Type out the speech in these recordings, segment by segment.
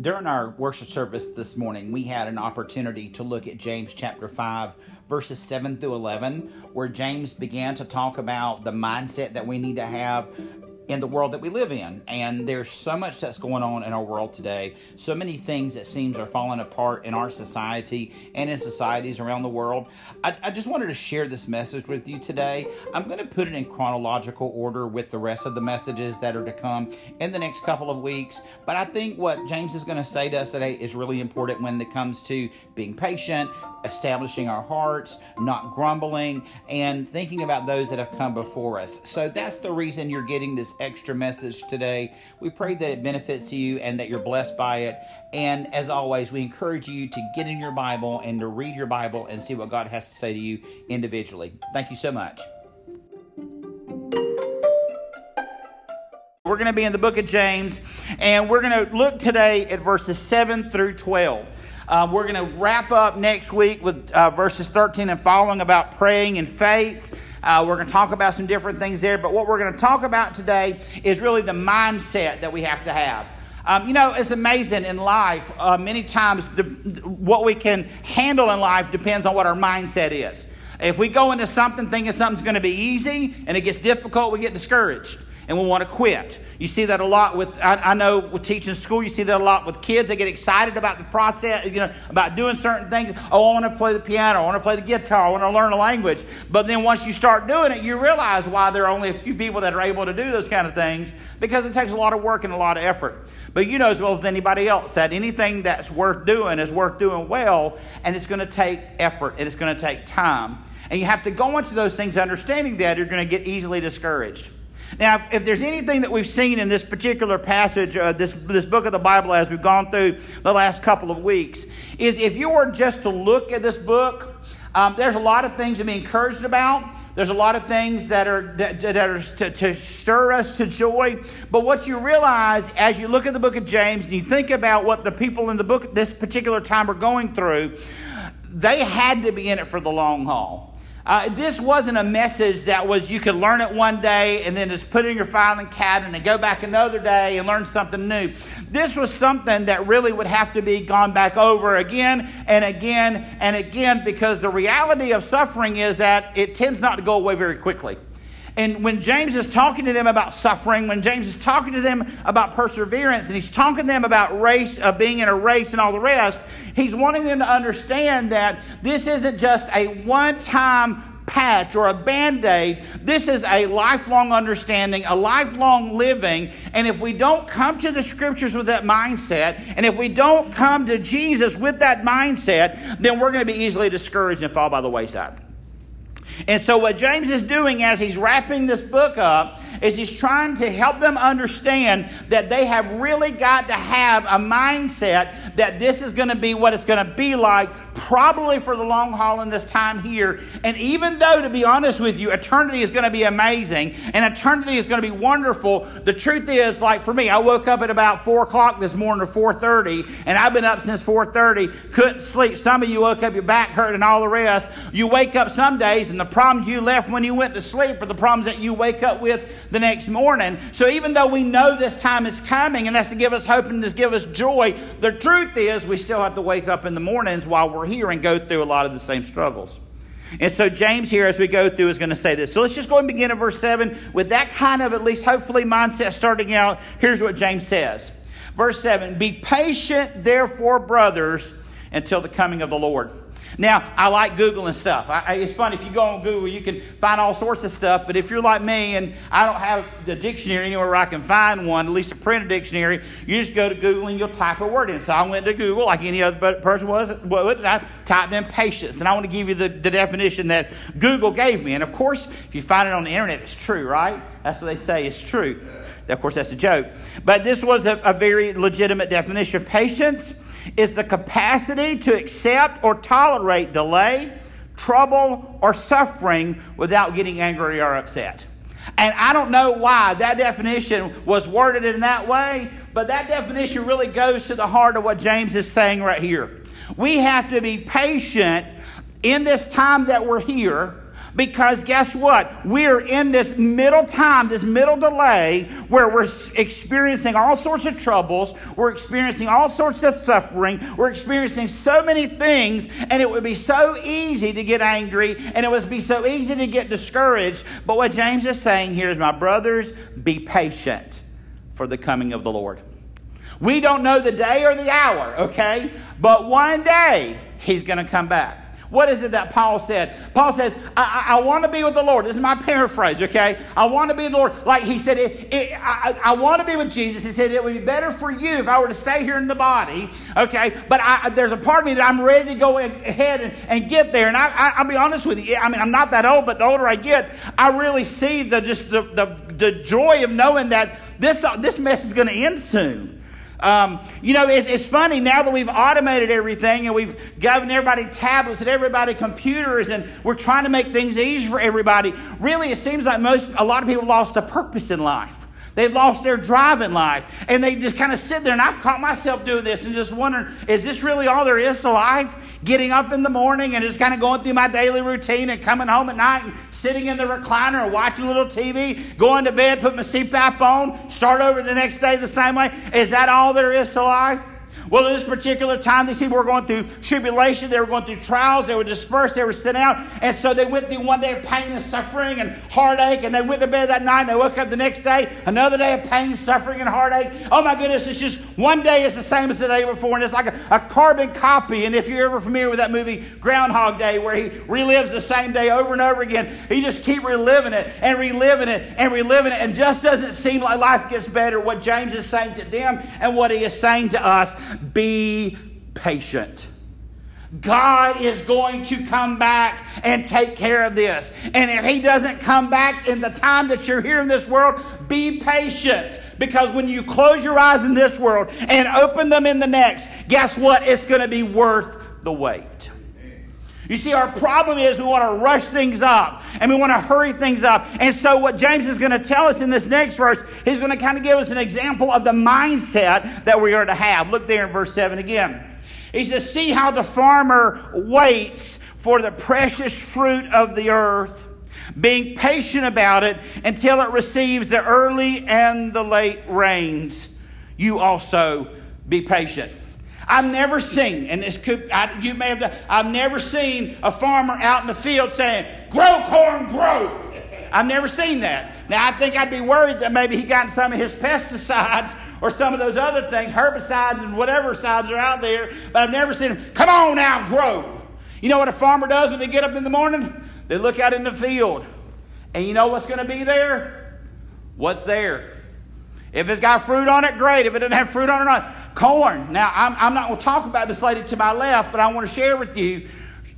during our worship service this morning, we had an opportunity to look at James chapter 5, verses 7 through 11, where James began to talk about the mindset that we need to have in the world that we live in. And there's so much that's going on in our world today. So many things that seems are falling apart in our society and in societies around the world. I, I just wanted to share this message with you today. I'm going to put it in chronological order with the rest of the messages that are to come in the next couple of weeks. But I think what James is going to say to us today is really important when it comes to being patient, establishing our hearts, not grumbling, and thinking about those that have come before us. So that's the reason you're getting this extra message today. We pray that it benefits you and that you're blessed by it. And as always, we encourage you to get in your Bible and to read your Bible and see what God has to say to you individually. Thank you so much. We're going to be in the book of James, and we're going to look today at verses 7 through 12. Um, we're going to wrap up next week with uh, verses 13 and following about praying and faith. Uh, we're going to talk about some different things there, but what we're going to talk about today is really the mindset that we have to have. Um, you know, it's amazing in life. Uh, many times, what we can handle in life depends on what our mindset is. If we go into something thinking something's going to be easy and it gets difficult, we get discouraged and we want to quit. You see that a lot with, I, I, know with teaching school, you see that a lot with kids. They get excited about the process, you know, about doing certain things. Oh, I want to play the piano. I want to play the guitar. I want to learn a language. But then once you start doing it, you realize why there are only a few people that are able to do those kind of things because it takes a lot of work and a lot of effort. But you know as well as anybody else that anything that's worth doing is worth doing well, and it's going to take effort and it's going to take time. And you have to go into those things understanding that you're going to get easily discouraged. Now, if, if, there's anything that we've seen in this particular passage, uh, this, this book of the Bible, as we've gone through the last couple of weeks, is if you were just to look at this book, um, there's a lot of things to be encouraged about. There's a lot of things that are, that, that are to, to stir us to joy. But what you realize as you look at the book of James and you think about what the people in the book at this particular time are going through, they had to be in it for the long haul. Uh, this wasn't a message that was you could learn it one day and then just put it in your filing cabinet and go back another day and learn something new. This was something that really would have to be gone back over again and again and again because the reality of suffering is that it tends not to go away very quickly. And when James is talking to them about suffering, when James is talking to them about perseverance, and he's talking to them about race, uh, being in a race and all the rest, he's wanting them to understand that this isn't just a one time patch or a band aid. This is a lifelong understanding, a lifelong living. And if we don't come to the scriptures with that mindset, and if we don't come to Jesus with that mindset, then we're going to be easily discouraged and fall by the wayside. And so, what James is doing as he's wrapping this book up is he's trying to help them understand that they have really got to have a mindset that this is going to be what it's going to be like, probably for the long haul in this time here. And even though, to be honest with you, eternity is going to be amazing and eternity is going to be wonderful, the truth is, like for me, I woke up at about 4 o'clock this morning or 4.30, and I've been up since 4.30, couldn't sleep. Some of you woke up, your back hurt and all the rest. You wake up some days, and the problems you left when you went to sleep are the problems that you wake up with the next morning. So even though we know this time is coming and that's to give us hope and to give us joy, the truth is we still have to wake up in the mornings while we're here and go through a lot of the same struggles. And so James here, as we go through, is going to say this. So let's just go and begin at verse 7 with that kind of at least hopefully mindset starting out. Here's what James says. Verse 7 Be patient, therefore, brothers, until the coming of the Lord. Now, I like Googling stuff. I, it's fun if you go on Google, you can find all sorts of stuff. But if you're like me and I don't have the dictionary anywhere where I can find one, at least a printed dictionary, you just go to Google and you'll type a word in. So I went to Google like any other person was, would, and I typed in patience. And I want to give you the, the definition that Google gave me. And of course, if you find it on the internet, it's true, right? That's what they say. It's true. Of course, that's a joke. But this was a, a very legitimate definition. Patience is the capacity to accept or tolerate delay, trouble, or suffering without getting angry or upset. And I don't know why that definition was worded in that way, but that definition really goes to the heart of what James is saying right here. We have to be patient in this time that we're here Because guess what? We're in this middle time, this middle delay, where we're experiencing all sorts of troubles, we're experiencing all sorts of suffering, we're experiencing so many things, and it would be so easy to get angry, and it would be so easy to get discouraged. But what James is saying here is, my brothers, be patient for the coming of the Lord. We don't know the day or the hour, okay? But one day, he's going to come back. What is it that Paul said? Paul says, I, I, I want to be with the Lord. This is my paraphrase, okay? I want to be the Lord. Like he said, it, it, I, I want to be with Jesus. He said, it would be better for you if I were to stay here in the body, okay? But I, there's a part of me that I'm ready to go ahead and, and get there. And I, will be honest with you. I mean, I'm not that old, but the older I get, I really see the just the, the, the joy of knowing that this, uh, this mess is going to end soon. Um, you know, it's, it's, funny now that we've automated everything and we've given everybody tablets and everybody computers and we're trying to make things easy for everybody. Really, it seems like most, a lot of people lost a purpose in life. They've lost their drive in life. And they just kind of sit there. And I've caught myself doing this and just wondering, is this really all there is to life? Getting up in the morning and just kind of going through my daily routine and coming home at night and sitting in the recliner or watching a little TV, going to bed, put my CPAP on, start over the next day the same way. Is that all there is to life? Well, at this particular time, these people were going through tribulation, they were going through trials, they were dispersed, they were sent out. And so they went through one day of pain and suffering and heartache, and they went to bed that night and they woke up the next day, another day of pain, suffering, and heartache. Oh my goodness, it's just one day is the same as the day before, and it's like a, a carbon copy. And if you're ever familiar with that movie Groundhog Day, where he relives the same day over and over again, he just keep reliving it and reliving it and reliving it, and just doesn't seem like life gets better. What James is saying to them and what he is saying to us be patient. God is going to come back and take care of this. And if He doesn't come back in the time that you're here in this world, be patient. Because when you close your eyes in this world and open them in the next, guess what? It's going to be worth the wait. You see, our problem is we want to rush things up and we want to hurry things up. And so, what James is going to tell us in this next verse, he's going to kind of give us an example of the mindset that we are to have. Look there in verse 7 again. He says, See how the farmer waits for the precious fruit of the earth, being patient about it until it receives the early and the late rains. You also be patient. I've never seen, and this could, I, you may have done, I've never seen a farmer out in the field saying, grow corn, grow. I've never seen that. Now, I think I'd be worried that maybe he got some of his pesticides or some of those other things, herbicides and whatever sides are out there, but I've never seen him, come on now, grow. You know what a farmer does when they get up in the morning? They look out in the field. And you know what's going to be there? What's there? If it's got fruit on it, great. If it doesn't have fruit on it, not. Corn. Now, I'm, I'm not going to talk about this lady to my left, but I want to share with you.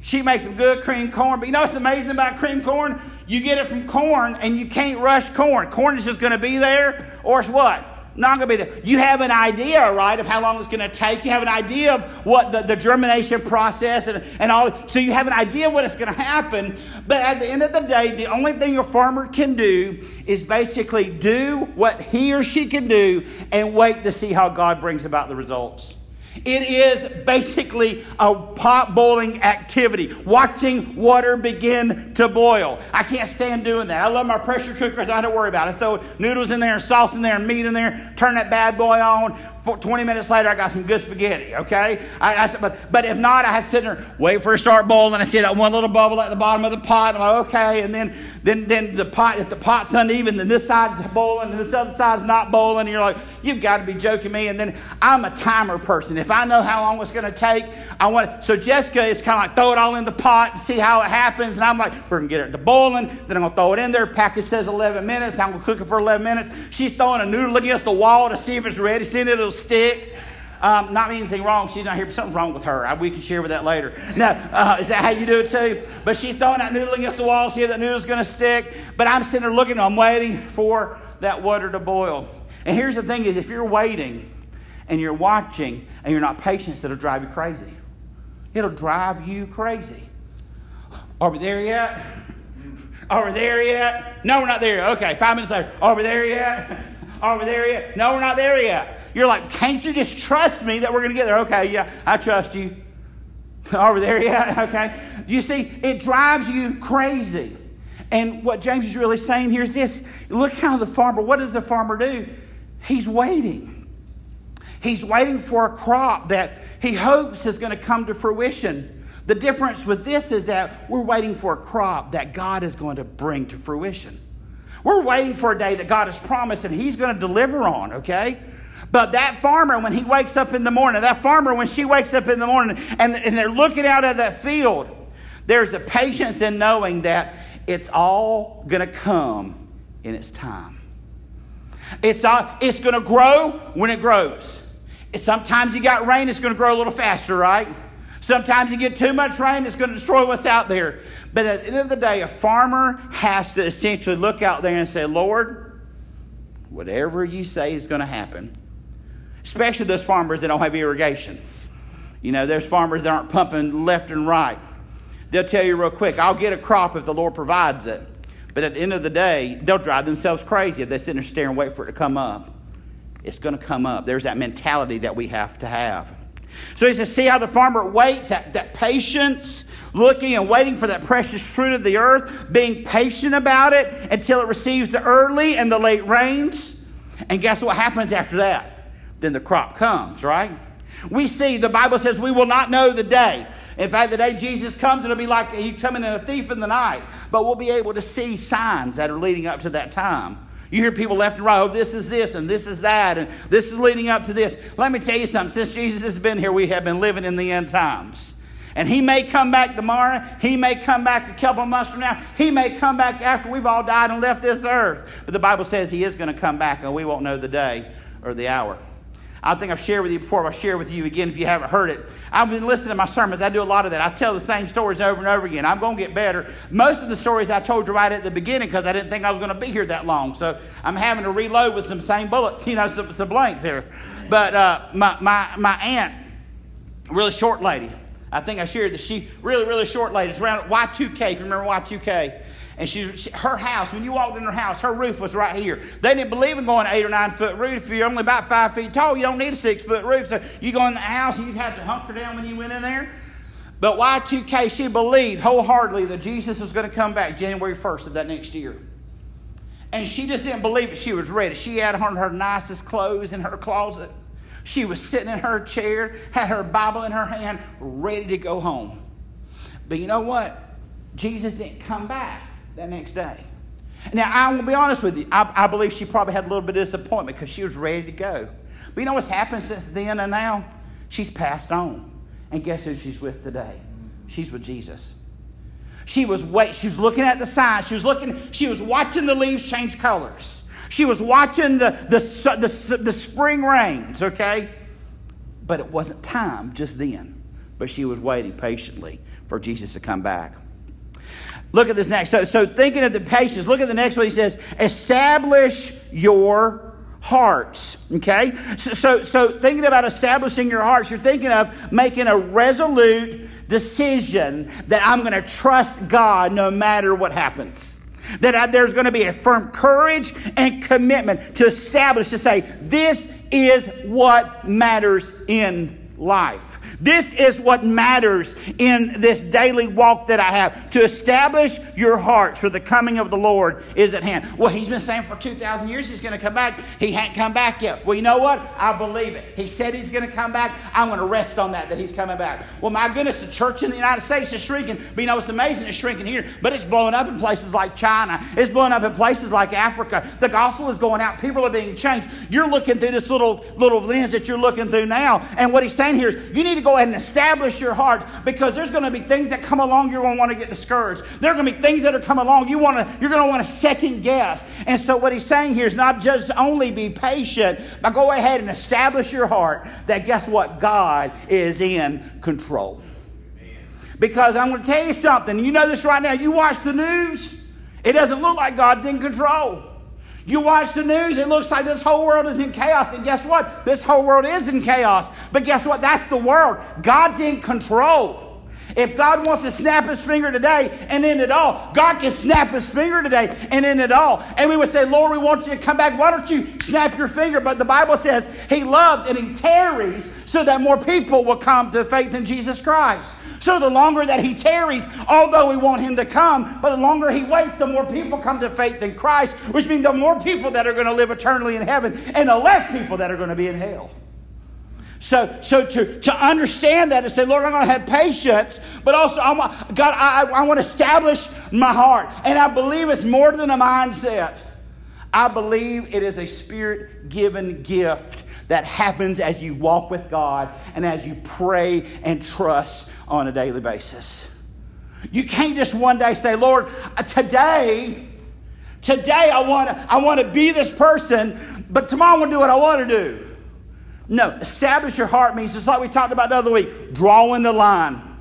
She makes some good cream corn. But you know what's amazing about cream corn? You get it from corn, and you can't rush corn. Corn is just going to be there, or it's what? Not going to be there. You have an idea, right, of how long it's going to take. You have an idea of what the, the germination process and, and all. So you have an idea of what it's going to happen. But at the end of the day, the only thing a farmer can do is basically do what he or she can do and wait to see how God brings about the results. It is basically a pot boiling activity, watching water begin to boil. I can't stand doing that. I love my pressure cooker. I don't worry about it. I throw noodles in there, and sauce in there, and meat in there, turn that bad boy on. For 20 minutes later, I got some good spaghetti, okay? I, I, but, but if not, I had to sit there, wait for it to start boiling. I see that one little bubble at the bottom of the pot. I'm like, okay. And then, then, then the pot, if the pot's uneven, then this side's boiling and this other side's not boiling. And you're like, you've got to be joking me. And then I'm a timer person. If I know how long it's going to take, I want. So Jessica is kind of like throw it all in the pot and see how it happens. And I'm like, we're going to get it to boiling. Then I'm going to throw it in there. Package says 11 minutes. I'm going to cook it for 11 minutes. She's throwing a noodle against the wall to see if it's ready. Seeing it'll stick. Um, not anything wrong. She's not here, but something's wrong with her. I, we can share with that later. Now, uh, is that how you do it too? But she's throwing that noodle against the wall, see if that noodle's going to stick. But I'm sitting there looking, I'm waiting for that water to boil. And here's the thing is if you're waiting and you're watching and you're not patient, it'll drive you crazy. It'll drive you crazy. Are we there yet? Are we there yet? No, we're not there. Yet. Okay, five minutes later. Are we there yet? Are we there yet? No, we're not there yet. You're like, can't you just trust me that we're going to get there? Okay, yeah, I trust you. Are we there yet? Okay. You see, it drives you crazy. And what James is really saying here is this look how the farmer, what does the farmer do? He's waiting. He's waiting for a crop that he hopes is going to come to fruition. The difference with this is that we're waiting for a crop that God is going to bring to fruition. We're waiting for a day that God has promised and He's going to deliver on, okay? But that farmer, when he wakes up in the morning, that farmer, when she wakes up in the morning and, and they're looking out at that field, there's a patience in knowing that it's all going to come in its time. It's, all, it's going to grow when it grows. Sometimes you got rain, it's going to grow a little faster, right? Sometimes you get too much rain, it's going to destroy what's out there. But at the end of the day, a farmer has to essentially look out there and say, Lord, whatever you say is going to happen. Especially those farmers that don't have irrigation. You know, there's farmers that aren't pumping left and right. They'll tell you real quick, I'll get a crop if the Lord provides it. But at the end of the day, they'll drive themselves crazy if they sit there staring and wait for it to come up. It's going to come up. There's that mentality that we have to have. So he says, see how the farmer waits, that, that patience, looking and waiting for that precious fruit of the earth, being patient about it until it receives the early and the late rains. And guess what happens after that? Then the crop comes, right? We see the Bible says we will not know the day. In fact, the day Jesus comes, it'll be like he's coming in a thief in the night. But we'll be able to see signs that are leading up to that time. You hear people left and right, oh, this is this and this is that, and this is leading up to this. Let me tell you something. Since Jesus has been here, we have been living in the end times. And he may come back tomorrow. He may come back a couple months from now. He may come back after we've all died and left this earth. But the Bible says he is going to come back, and we won't know the day or the hour. I think I've shared with you before, but I'll share with you again if you haven't heard it. I've been listening to my sermons. I do a lot of that. I tell the same stories over and over again. I'm going to get better. Most of the stories I told you right at the beginning because I didn't think I was going to be here that long. So I'm having to reload with some same bullets, you know, some, some blanks here. But uh, my, my, my aunt, really short lady, I think I shared that she, really, really short lady. It's around Y2K, if you remember Y2K. And she's, she, her house, when you walked in her house, her roof was right here. They didn't believe in going eight or nine foot roof. If you're only about five feet tall, you don't need a six foot roof. So you go in the house and you'd have to hunker down when you went in there. But Y2K, she believed wholeheartedly that Jesus was going to come back January 1st of that next year. And she just didn't believe it. She was ready. She had on her nicest clothes in her closet. She was sitting in her chair, had her Bible in her hand, ready to go home. But you know what? Jesus didn't come back that next day. Now, I will be honest with you. I, I believe she probably had a little bit of disappointment because she was ready to go. But you know what's happened since then and now? She's passed on. And guess who she's with today? She's with Jesus. She was wait, she was looking at the signs. She was looking, she was watching the leaves change colors. She was watching the, the, the, the spring rains, okay? But it wasn't time just then. But she was waiting patiently for Jesus to come back. Look at this next. So, so thinking of the patience, look at the next one. He says, establish your hearts. Okay? So, so, so thinking about establishing your hearts, you're thinking of making a resolute decision that I'm going to trust God no matter what happens. That I, there's going to be a firm courage and commitment to establish, to say, this is what matters in life. This is what matters in this daily walk that I have. To establish your hearts for the coming of the Lord is at hand. Well, he's been saying for 2,000 years he's going to come back. He hadn't come back yet. Well, you know what? I believe it. He said he's going to come back. I'm going to rest on that, that he's coming back. Well, my goodness, the church in the United States is shrinking. But you know, it's amazing it's shrinking here, but it's blowing up in places like China. It's blowing up in places like Africa. The gospel is going out. People are being changed. You're looking through this little, little lens that you're looking through now. And what he's saying here is you need to go ahead and establish your heart because there's going to be things that come along you're going to want to get discouraged. There are going to be things that are come along you want to you're going to want to second guess. And so what he's saying here is not just only be patient, but go ahead and establish your heart that guess what? God is in control. Because I'm going to tell you something. You know this right now. You watch the news, it doesn't look like God's in control. You watch the news, it looks like this whole world is in chaos. And guess what? This whole world is in chaos. But guess what? That's the world. God's in control. If God wants to snap his finger today and end it all, God can snap his finger today and end it all. And we would say, Lord, we want you to come back. Why don't you snap your finger? But the Bible says he loves and he tarries so that more people will come to faith in Jesus Christ. So the longer that he tarries, although we want him to come, but the longer he waits, the more people come to faith in Christ, which means the more people that are going to live eternally in heaven and the less people that are going to be in hell. So, so to, to understand that and say, Lord, I'm going to have patience, but also, I want, God, I, I want to establish my heart. And I believe it's more than a mindset. I believe it is a spirit given gift that happens as you walk with God and as you pray and trust on a daily basis. You can't just one day say, Lord, uh, today, today I want to, I want to be this person, but tomorrow I want to do what I want to do. No, establish your heart means just like we talked about the other week, drawing the line.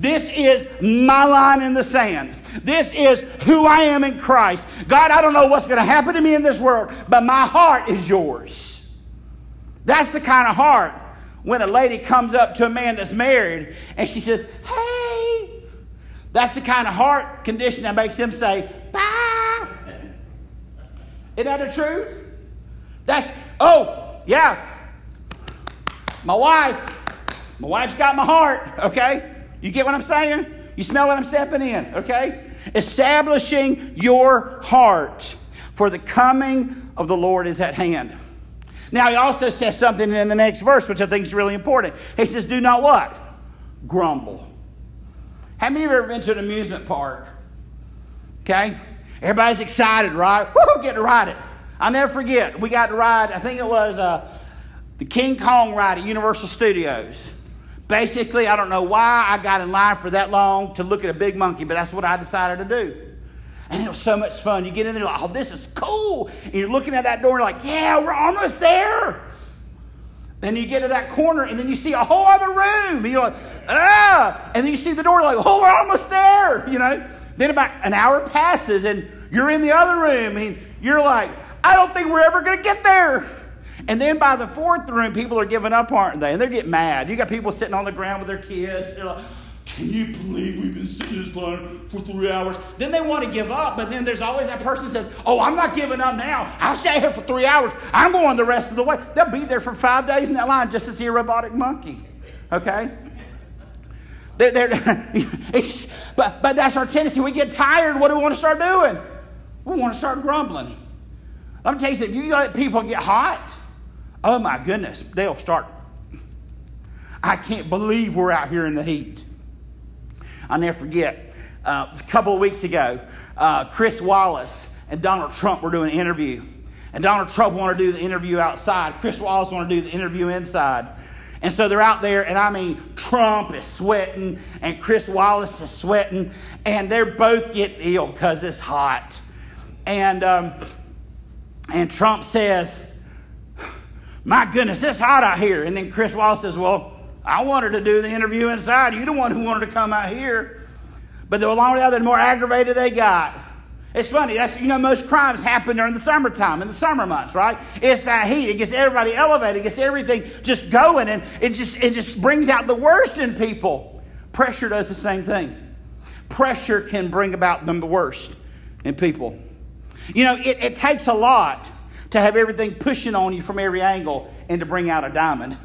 This is my line in the sand. This is who I am in Christ. God, I don't know what's going to happen to me in this world, but my heart is yours. That's the kind of heart when a lady comes up to a man that's married and she says, Hey, that's the kind of heart condition that makes him say, Bye. Isn't that the truth? That's, oh, yeah, my wife. My wife's got my heart, okay? You get what I'm saying? You smell what I'm stepping in, okay? Establishing your heart, for the coming of the Lord is at hand. Now, he also says something in the next verse, which I think is really important. He says, Do not what? Grumble. How many of you have ever been to an amusement park? Okay? Everybody's excited, right? Woo, get to ride it. I'll never forget. We got to ride, I think it was uh, the King Kong ride at Universal Studios. Basically, I don't know why I got in line for that long to look at a big monkey, but that's what I decided to do. And it was so much fun. You get in there, like, oh, this is cool. And you're looking at that door, you're like, yeah, we're almost there. Then you get to that corner, and then you see a whole other room. And you're like, ah. And then you see the door, like, oh, we're almost there. You know. Then about an hour passes, and you're in the other room, and you're like, I don't think we're ever going to get there. And then by the fourth room, people are giving up, aren't they? And they're getting mad. You got people sitting on the ground with their kids. They're like, can you believe we've been sitting in this line for three hours? Then they want to give up, but then there's always that person says, Oh, I'm not giving up now. I'll stay here for three hours. I'm going the rest of the way. They'll be there for five days in that line just to see a robotic monkey. Okay? They're, they're, just, but, but that's our tendency. We get tired. What do we want to start doing? We want to start grumbling. Let me tell you something. You let people get hot, Oh my goodness, they'll start. I can't believe we're out here in the heat. I'll never forget, uh, a couple of weeks ago, uh, Chris Wallace and Donald Trump were doing an interview. And Donald Trump wanted to do the interview outside. Chris Wallace wanted to do the interview inside. And so they're out there, and I mean, Trump is sweating, and Chris Wallace is sweating, and they're both getting ill because it's hot. And, um, and Trump says, my goodness, it's hot out here. And then Chris Wallace says, Well, I wanted to do the interview inside. You're the one who wanted to come out here. But the longer the other, the more aggravated they got. It's funny. That's you know most crimes happen during the summertime in the summer months, right? It's that heat. It gets everybody elevated. It gets everything just going, and it just it just brings out the worst in people. Pressure does the same thing. Pressure can bring about the worst in people. You know, it, it takes a lot to have everything pushing on you from every angle and to bring out a diamond.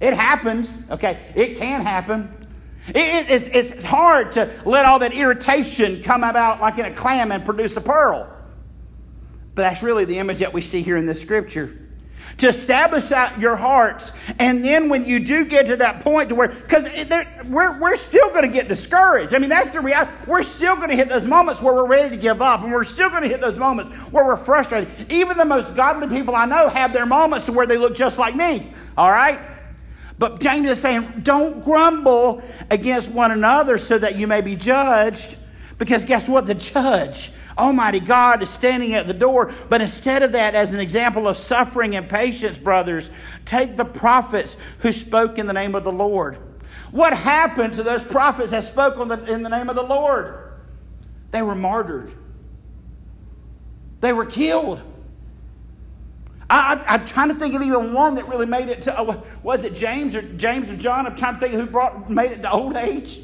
It happens, okay? It can happen. It, it, it's, it's hard to let all that irritation come about like in a clam and produce a pearl. But that's really the image that we see here in this scripture to establish out your hearts. And then when you do get to that point to where, because we're, we're still going to get discouraged. I mean, that's the reality. We're still going to hit those moments where we're ready to give up, and we're still going to hit those moments where we're frustrated. Even the most godly people I know have their moments to where they look just like me, all right? But James is saying, don't grumble against one another so that you may be judged. Because guess what? The judge, Almighty God, is standing at the door. But instead of that, as an example of suffering and patience, brothers, take the prophets who spoke in the name of the Lord. What happened to those prophets that spoke the, in the name of the Lord? They were martyred, they were killed. I, am trying to think of even one that really made it to. Uh, was it James or James or John? I'm trying to think who brought made it to old age.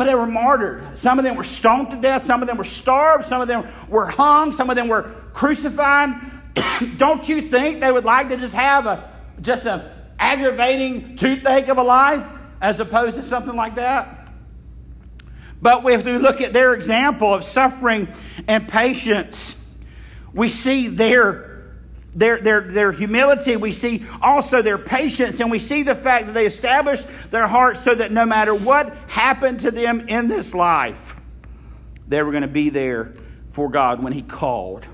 But they were martyred. Some of them were stoned to death, some of them were starved, some of them were hung, some of them were crucified. Don't you think they would like to just have a just a aggravating toothache of a life as opposed to something like that? But if we look at their example of suffering and patience, we see their their, their, their humility, we see also their patience, and we see the fact that they established their hearts so that no matter what happened to them in this life, they were going to be there for God when He called.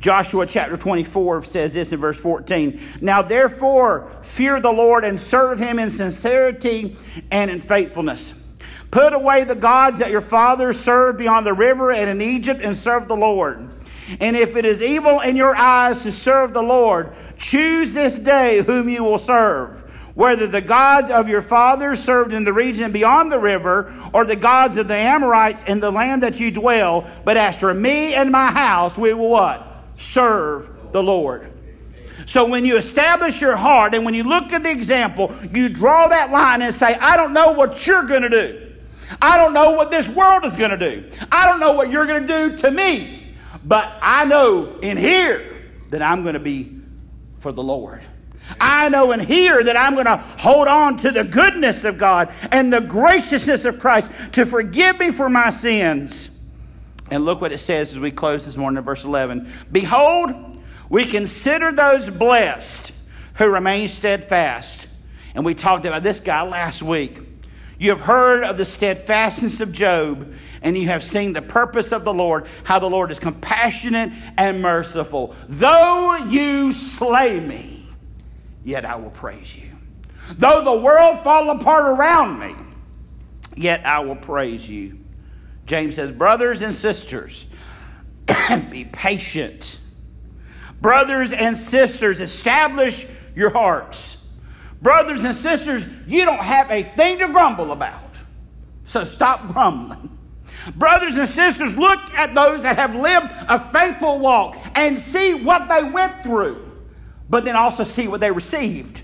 Joshua chapter 24 says this in verse 14 Now therefore, fear the Lord and serve Him in sincerity and in faithfulness. Put away the gods that your fathers served beyond the river and in Egypt and serve the Lord. And if it is evil in your eyes to serve the Lord, choose this day whom you will serve. Whether the gods of your fathers served in the region beyond the river, or the gods of the Amorites in the land that you dwell. But as for me and my house, we will what? Serve the Lord. So when you establish your heart and when you look at the example, you draw that line and say, I don't know what you're going to do. I don't know what this world is going to do. I don't know what you're going to do to me. But I know in here that I'm going to be for the Lord. I know in here that I'm going to hold on to the goodness of God and the graciousness of Christ to forgive me for my sins. And look what it says as we close this morning in verse 11 Behold, we consider those blessed who remain steadfast. And we talked about this guy last week. You have heard of the steadfastness of Job and you have seen the purpose of the Lord, how the Lord is compassionate and merciful. Though you slay me, yet I will praise you. Though the world fall apart around me, yet I will praise you. James says, Brothers and sisters, be patient. Brothers and sisters, establish your hearts. Brothers and sisters, you don't have a thing to grumble about. So stop grumbling. Brothers and sisters, look at those that have lived a faithful walk and see what they went through, but then also see what they received.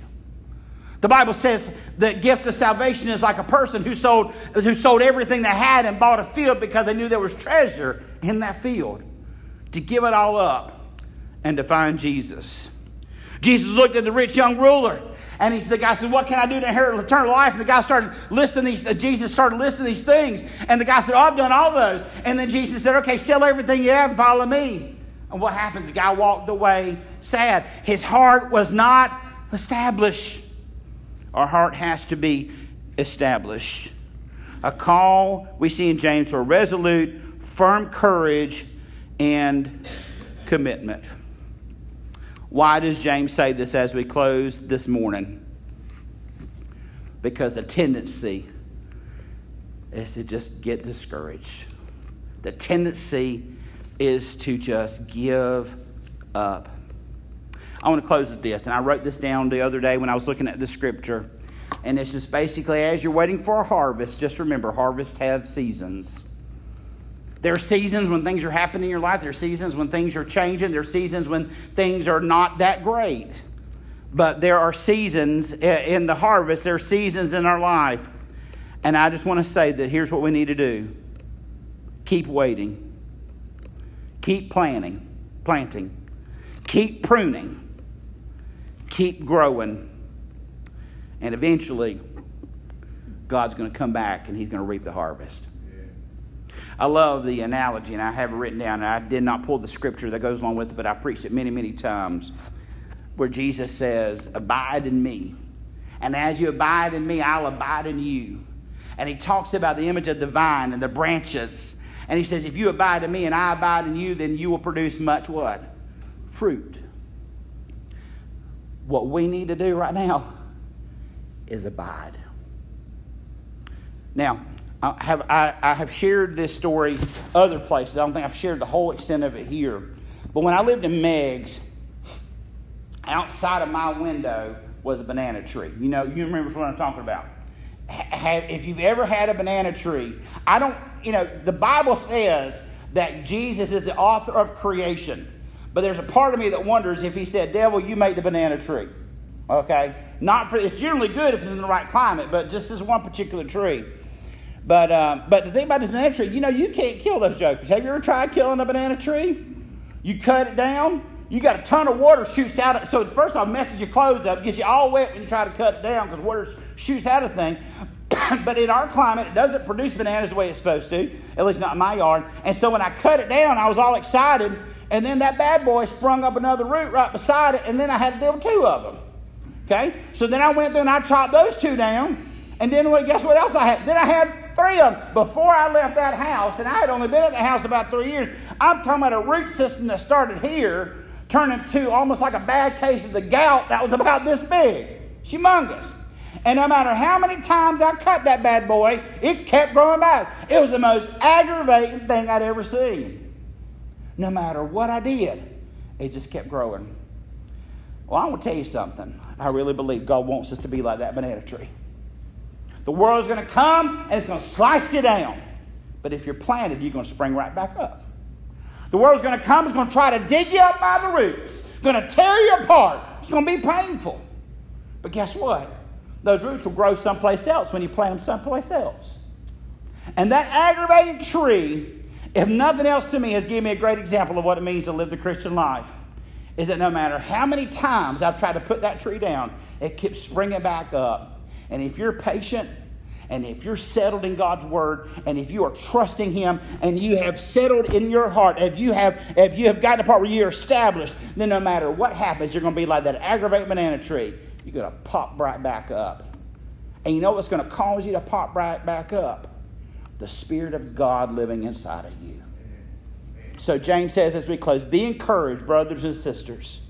The Bible says the gift of salvation is like a person who sold, who sold everything they had and bought a field because they knew there was treasure in that field. To give it all up and to find Jesus. Jesus looked at the rich young ruler and he, the guy said, What can I do to inherit eternal life? And the guy started listing these, uh, Jesus started listing these things. And the guy said, Oh, I've done all those. And then Jesus said, Okay, sell everything you have and follow me. And what happened? The guy walked away sad. His heart was not established. Our heart has to be established. A call we see in James for resolute, firm courage, and commitment. Why does James say this as we close this morning? Because the tendency is to just get discouraged. The tendency is to just give up. I want to close with this, and I wrote this down the other day when I was looking at the scripture. And it's just basically as you're waiting for a harvest, just remember harvests have seasons. There are seasons when things are happening in your life. There are seasons when things are changing. There are seasons when things are not that great. But there are seasons in the harvest, there are seasons in our life. And I just want to say that here's what we need to do keep waiting, keep planting, planting, keep pruning, keep growing. And eventually, God's going to come back and He's going to reap the harvest. I love the analogy, and I have it written down, and I did not pull the scripture that goes along with it, but I preached it many, many times, where Jesus says, Abide in me. And as you abide in me, I'll abide in you. And he talks about the image of the vine and the branches. And he says, If you abide in me and I abide in you, then you will produce much what? Fruit. What we need to do right now is abide. Now, I have, I, I have shared this story other places. I don't think I've shared the whole extent of it here. But when I lived in Meg's, outside of my window was a banana tree. You know, you remember what I'm talking about. If you've ever had a banana tree, I don't, you know, the Bible says that Jesus is the author of creation. But there's a part of me that wonders if he said, Devil, you made the banana tree. Okay? Not for, it's generally good if it's in the right climate, but just this one particular tree. But, um, but the thing about this banana tree, you know, you can't kill those jokers. Have you ever tried killing a banana tree? You cut it down, you got a ton of water shoots out. Of, so first off, messes your clothes up, gets you all wet when you try to cut it down because water shoots out of thing. but in our climate, it doesn't produce bananas the way it's supposed to, at least not in my yard. And so when I cut it down, I was all excited. And then that bad boy sprung up another root right beside it, and then I had to deal with two of them. Okay? So then I went through and I chopped those two down. And then guess what else I had? Then I had three of them. Before I left that house, and I had only been at the house about three years, I'm talking about a root system that started here, turning to almost like a bad case of the gout that was about this big. Humongous. And no matter how many times I cut that bad boy, it kept growing back. It was the most aggravating thing I'd ever seen. No matter what I did, it just kept growing. Well, I want to tell you something. I really believe God wants us to be like that banana tree. The world is going to come and it's going to slice you down. But if you're planted, you're going to spring right back up. The world's going to come, it's going to try to dig you up by the roots, it's going to tear you apart. It's going to be painful. But guess what? Those roots will grow someplace else when you plant them someplace else. And that aggravating tree, if nothing else to me, has given me a great example of what it means to live the Christian life. Is that no matter how many times I've tried to put that tree down, it keeps springing back up and if you're patient, and if you're settled in God's word, and if you are trusting Him, and you have settled in your heart, if you have if you have gotten the part where you're established, then no matter what happens, you're going to be like that aggravated banana tree. You're going to pop right back up. And you know what's going to cause you to pop right back up? The Spirit of God living inside of you. So James says as we close, be encouraged, brothers and sisters.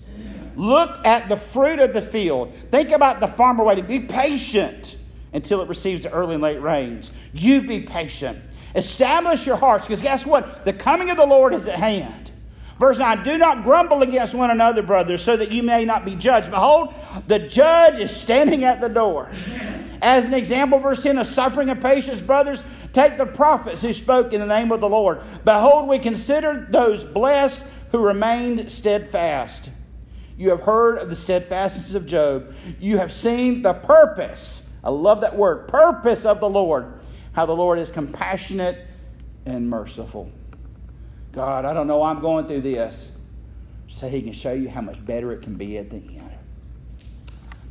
Look at the fruit of the field. Think about the farmer waiting. Be patient until it receives the early and late rains. You be patient. Establish your hearts, because guess what? The coming of the Lord is at hand. Verse 9 Do not grumble against one another, brothers, so that you may not be judged. Behold, the judge is standing at the door. As an example, verse 10 of suffering and patience, brothers, take the prophets who spoke in the name of the Lord. Behold, we consider those blessed who remained steadfast. You have heard of the steadfastness of Job. You have seen the purpose. I love that word, purpose of the Lord. How the Lord is compassionate and merciful. God, I don't know I'm going through this. So He can show you how much better it can be at the end.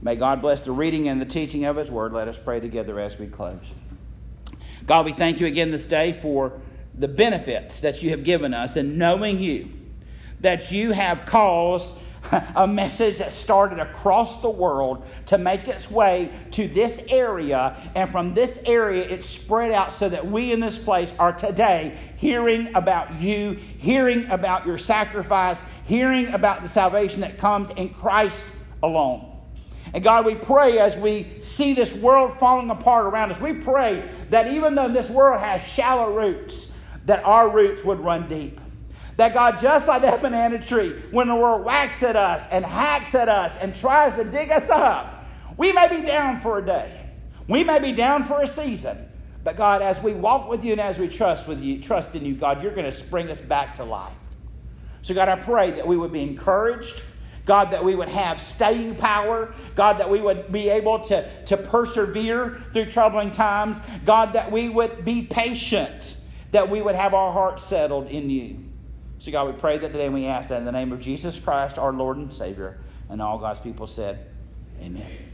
May God bless the reading and the teaching of His word. Let us pray together as we close. God, we thank you again this day for the benefits that you have given us in knowing you, that you have caused a message that started across the world to make its way to this area. And from this area, it spread out so that we in this place are today hearing about you, hearing about your sacrifice, hearing about the salvation that comes in Christ alone. And God, we pray as we see this world falling apart around us, we pray that even though this world has shallow roots, that our roots would run deep. That God, just like that banana tree, when the world whacks at us and hacks at us and tries to dig us up, we may be down for a day. We may be down for a season. But God, as we walk with you and as we trust with you, trust in you, God, you're going to spring us back to life. So, God, I pray that we would be encouraged. God, that we would have staying power. God, that we would be able to, to persevere through troubling times. God, that we would be patient, that we would have our hearts settled in you. So, God, we pray that today and we ask that in the name of Jesus Christ, our Lord and Savior. And all God's people said, Amen.